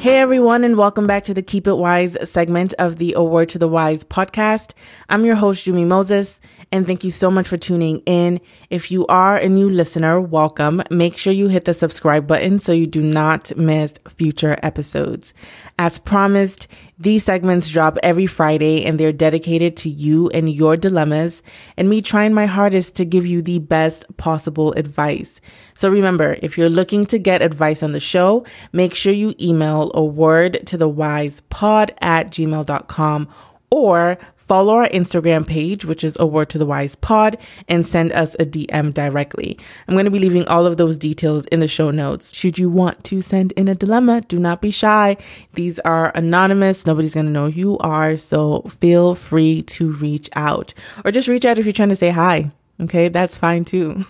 Hey everyone, and welcome back to the Keep It Wise segment of the A Word to the Wise podcast. I'm your host, Jummie Moses, and thank you so much for tuning in. If you are a new listener, welcome. Make sure you hit the subscribe button so you do not miss future episodes. As promised, these segments drop every Friday and they're dedicated to you and your dilemmas and me trying my hardest to give you the best possible advice. So remember, if you're looking to get advice on the show, make sure you email a word to the wise pod at gmail.com or follow our Instagram page, which is a word to the wise pod, and send us a DM directly. I'm going to be leaving all of those details in the show notes. Should you want to send in a dilemma, do not be shy. These are anonymous. Nobody's going to know who you are. So feel free to reach out or just reach out if you're trying to say hi. Okay. That's fine too.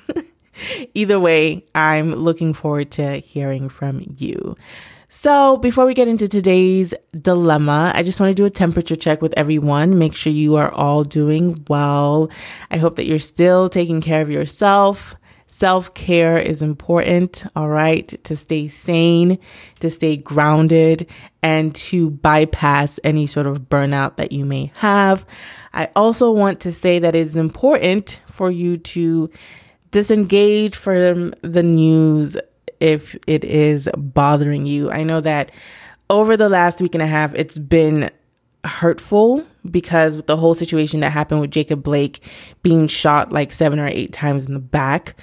Either way, I'm looking forward to hearing from you. So, before we get into today's dilemma, I just want to do a temperature check with everyone. Make sure you are all doing well. I hope that you're still taking care of yourself. Self care is important, all right, to stay sane, to stay grounded, and to bypass any sort of burnout that you may have. I also want to say that it's important for you to disengage from the news if it is bothering you. I know that over the last week and a half, it's been hurtful because with the whole situation that happened with Jacob Blake being shot like seven or eight times in the back,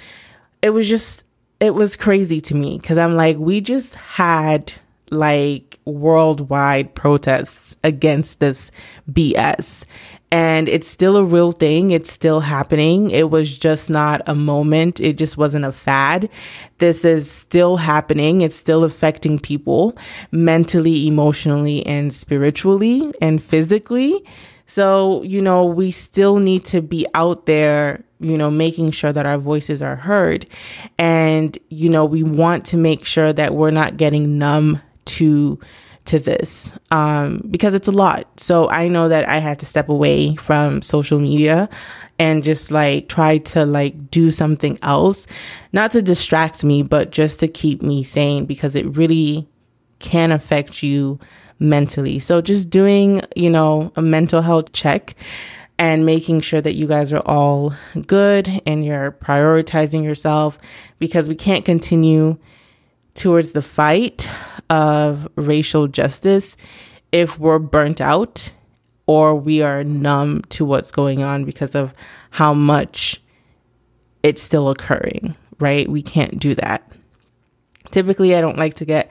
it was just, it was crazy to me because I'm like, we just had like worldwide protests against this BS and it's still a real thing. It's still happening. It was just not a moment. It just wasn't a fad. This is still happening. It's still affecting people mentally, emotionally, and spiritually and physically. So, you know, we still need to be out there, you know, making sure that our voices are heard. And, you know, we want to make sure that we're not getting numb to to this um, because it's a lot. So I know that I had to step away from social media and just like try to like do something else, not to distract me, but just to keep me sane because it really can affect you mentally. So just doing, you know, a mental health check and making sure that you guys are all good and you're prioritizing yourself because we can't continue towards the fight of racial justice if we're burnt out or we are numb to what's going on because of how much it's still occurring, right? We can't do that. Typically, I don't like to get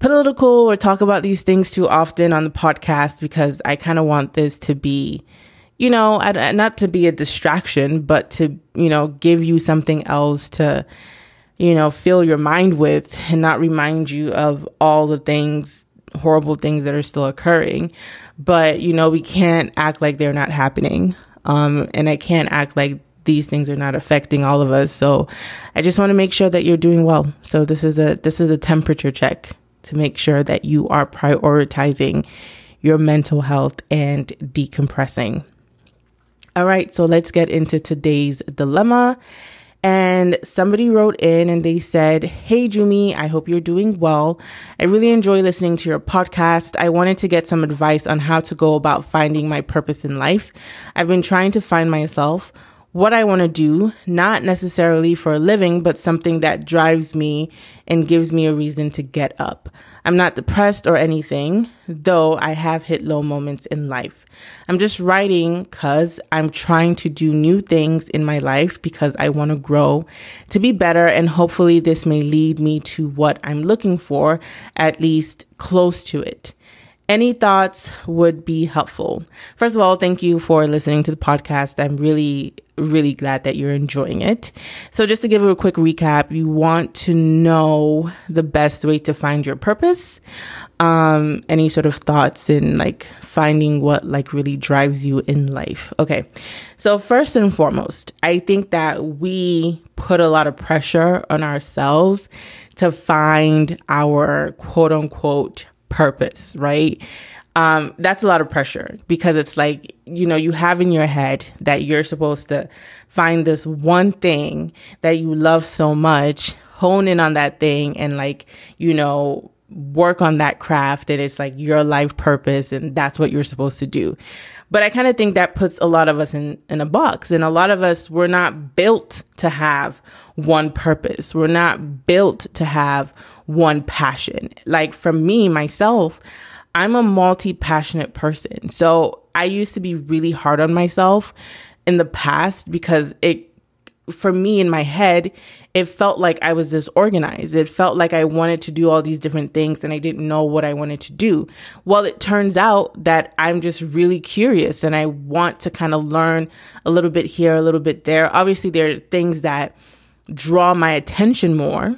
political or talk about these things too often on the podcast because I kind of want this to be, you know, not to be a distraction, but to, you know, give you something else to you know, fill your mind with and not remind you of all the things, horrible things that are still occurring. But, you know, we can't act like they're not happening. Um, and I can't act like these things are not affecting all of us. So I just want to make sure that you're doing well. So this is a, this is a temperature check to make sure that you are prioritizing your mental health and decompressing. All right. So let's get into today's dilemma. And somebody wrote in and they said, Hey, Jummie, I hope you're doing well. I really enjoy listening to your podcast. I wanted to get some advice on how to go about finding my purpose in life. I've been trying to find myself, what I want to do, not necessarily for a living, but something that drives me and gives me a reason to get up. I'm not depressed or anything, though I have hit low moments in life. I'm just writing because I'm trying to do new things in my life because I want to grow to be better, and hopefully, this may lead me to what I'm looking for, at least close to it. Any thoughts would be helpful. First of all, thank you for listening to the podcast. I'm really, really glad that you're enjoying it. So just to give you a quick recap, you want to know the best way to find your purpose. Um, any sort of thoughts in like finding what like really drives you in life. Okay. So first and foremost, I think that we put a lot of pressure on ourselves to find our quote unquote purpose, right? Um, that's a lot of pressure because it's like, you know, you have in your head that you're supposed to find this one thing that you love so much, hone in on that thing and like, you know, work on that craft and it's like your life purpose and that's what you're supposed to do. But I kind of think that puts a lot of us in, in a box and a lot of us, we're not built to have one purpose. We're not built to have one passion. Like for me, myself, I'm a multi passionate person. So I used to be really hard on myself in the past because it for me in my head, it felt like I was disorganized. It felt like I wanted to do all these different things and I didn't know what I wanted to do. Well, it turns out that I'm just really curious and I want to kind of learn a little bit here, a little bit there. Obviously, there are things that draw my attention more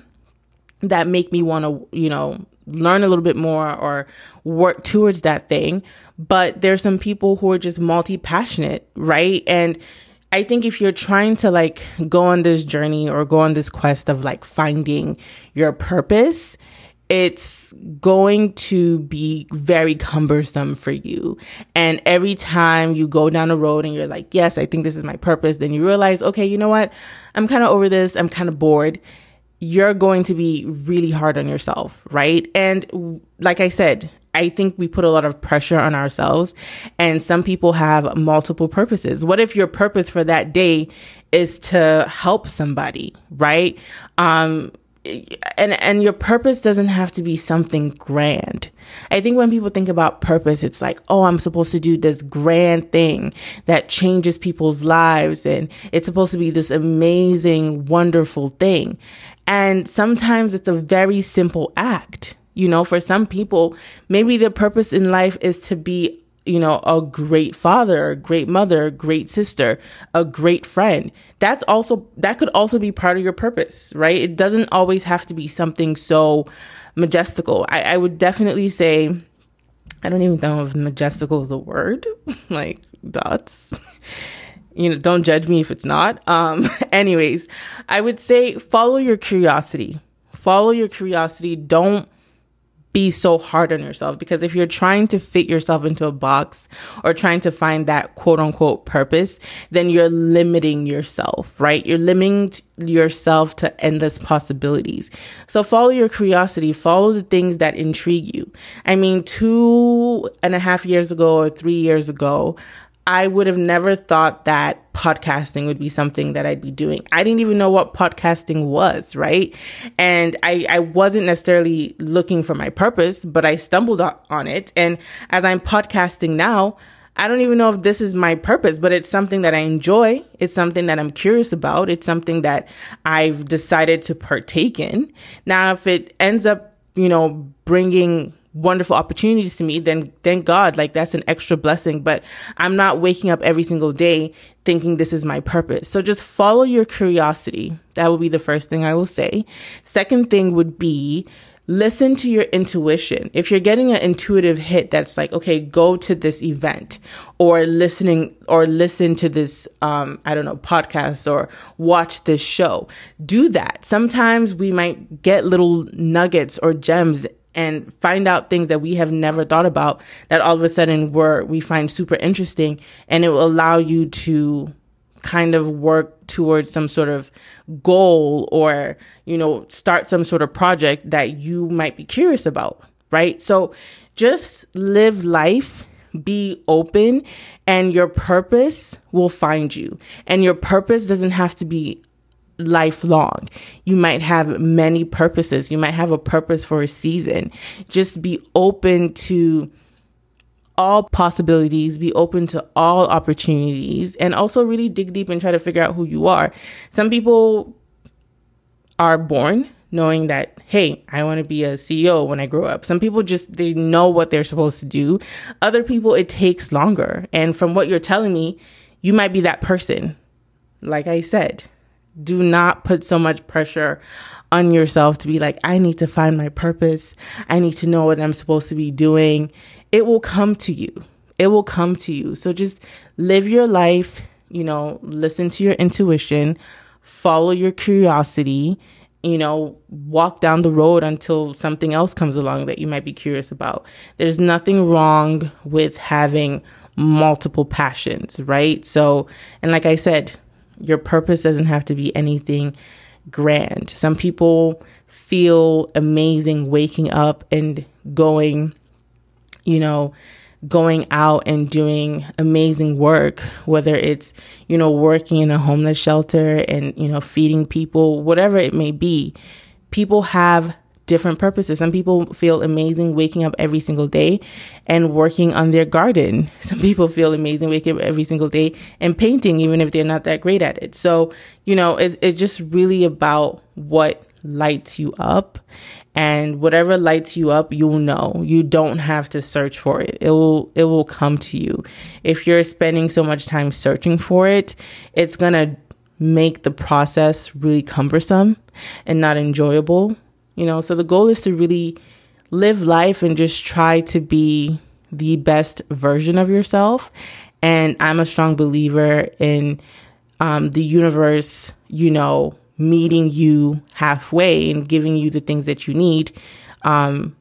that make me want to, you know, learn a little bit more or work towards that thing. But there's some people who are just multi passionate, right? And I think if you're trying to like go on this journey or go on this quest of like finding your purpose, it's going to be very cumbersome for you. And every time you go down a road and you're like, yes, I think this is my purpose, then you realize, okay, you know what? I'm kind of over this. I'm kind of bored. You're going to be really hard on yourself, right? And like I said, I think we put a lot of pressure on ourselves and some people have multiple purposes. What if your purpose for that day is to help somebody, right? Um, and and your purpose doesn't have to be something grand. I think when people think about purpose, it's like, oh, I'm supposed to do this grand thing that changes people's lives and it's supposed to be this amazing, wonderful thing. And sometimes it's a very simple act. You know, for some people, maybe their purpose in life is to be, you know, a great father, a great mother, a great sister, a great friend. That's also, that could also be part of your purpose, right? It doesn't always have to be something so majestical. I, I would definitely say, I don't even know if majestical is a word, like dots. you know, don't judge me if it's not. Um, anyways, I would say follow your curiosity. Follow your curiosity. Don't be so hard on yourself because if you're trying to fit yourself into a box or trying to find that quote unquote purpose, then you're limiting yourself, right? You're limiting yourself to endless possibilities. So follow your curiosity, follow the things that intrigue you. I mean, two and a half years ago or three years ago, I would have never thought that podcasting would be something that I'd be doing. I didn't even know what podcasting was, right? And I, I wasn't necessarily looking for my purpose, but I stumbled on it. And as I'm podcasting now, I don't even know if this is my purpose, but it's something that I enjoy. It's something that I'm curious about. It's something that I've decided to partake in. Now, if it ends up, you know, bringing wonderful opportunities to me, then thank God, like that's an extra blessing. But I'm not waking up every single day thinking this is my purpose. So just follow your curiosity. That would be the first thing I will say. Second thing would be listen to your intuition. If you're getting an intuitive hit that's like, okay, go to this event or listening or listen to this, um, I don't know, podcast or watch this show, do that. Sometimes we might get little nuggets or gems and find out things that we have never thought about that all of a sudden we're, we find super interesting and it will allow you to kind of work towards some sort of goal or, you know, start some sort of project that you might be curious about, right? So just live life, be open, and your purpose will find you. And your purpose doesn't have to be lifelong. You might have many purposes. You might have a purpose for a season. Just be open to all possibilities, be open to all opportunities, and also really dig deep and try to figure out who you are. Some people are born knowing that, hey, I want to be a CEO when I grow up. Some people just, they know what they're supposed to do. Other people, it takes longer. And from what you're telling me, you might be that person. Like I said, do not put so much pressure on yourself to be like, I need to find my purpose. I need to know what I'm supposed to be doing. It will come to you. It will come to you. So just live your life, you know, listen to your intuition, follow your curiosity, you know, walk down the road until something else comes along that you might be curious about. There's nothing wrong with having multiple passions, right? So, and like I said, your purpose doesn't have to be anything grand. Some people feel amazing waking up and going, you know, going out and doing amazing work, whether it's, you know, working in a homeless shelter and, you know, feeding people, whatever it may be. People have different purposes. Some people feel amazing waking up every single day and working on their garden. Some people feel amazing waking up every single day and painting, even if they're not that great at it. So, you know, it, it's just really about what lights you up and whatever lights you up you'll know you don't have to search for it it will it will come to you if you're spending so much time searching for it it's going to make the process really cumbersome and not enjoyable you know so the goal is to really live life and just try to be the best version of yourself and i'm a strong believer in um, the universe you know meeting you halfway and giving you the things that you need um,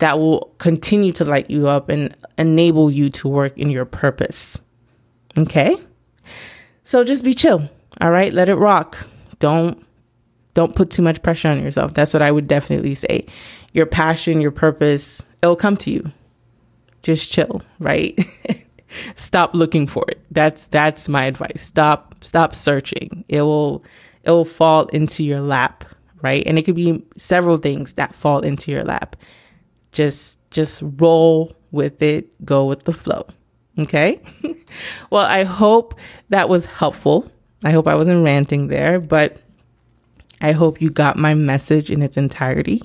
that will continue to light you up and enable you to work in your purpose. Okay? So just be chill. All right? Let it rock. Don't don't put too much pressure on yourself. That's what I would definitely say. Your passion, your purpose, it'll come to you. Just chill, right? stop looking for it. That's that's my advice. Stop stop searching. It will it will fall into your lap, right? And it could be several things that fall into your lap. Just just roll with it, go with the flow. Okay? well, I hope that was helpful. I hope I wasn't ranting there, but I hope you got my message in its entirety.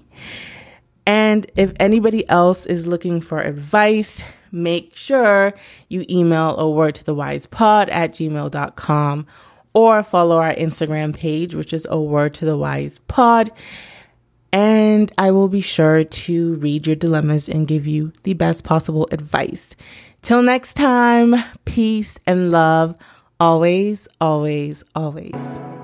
And if anybody else is looking for advice, make sure you email a word to the wise pod at gmail.com or follow our Instagram page, which is a word to the wise pod. And I will be sure to read your dilemmas and give you the best possible advice. Till next time, peace and love always, always, always.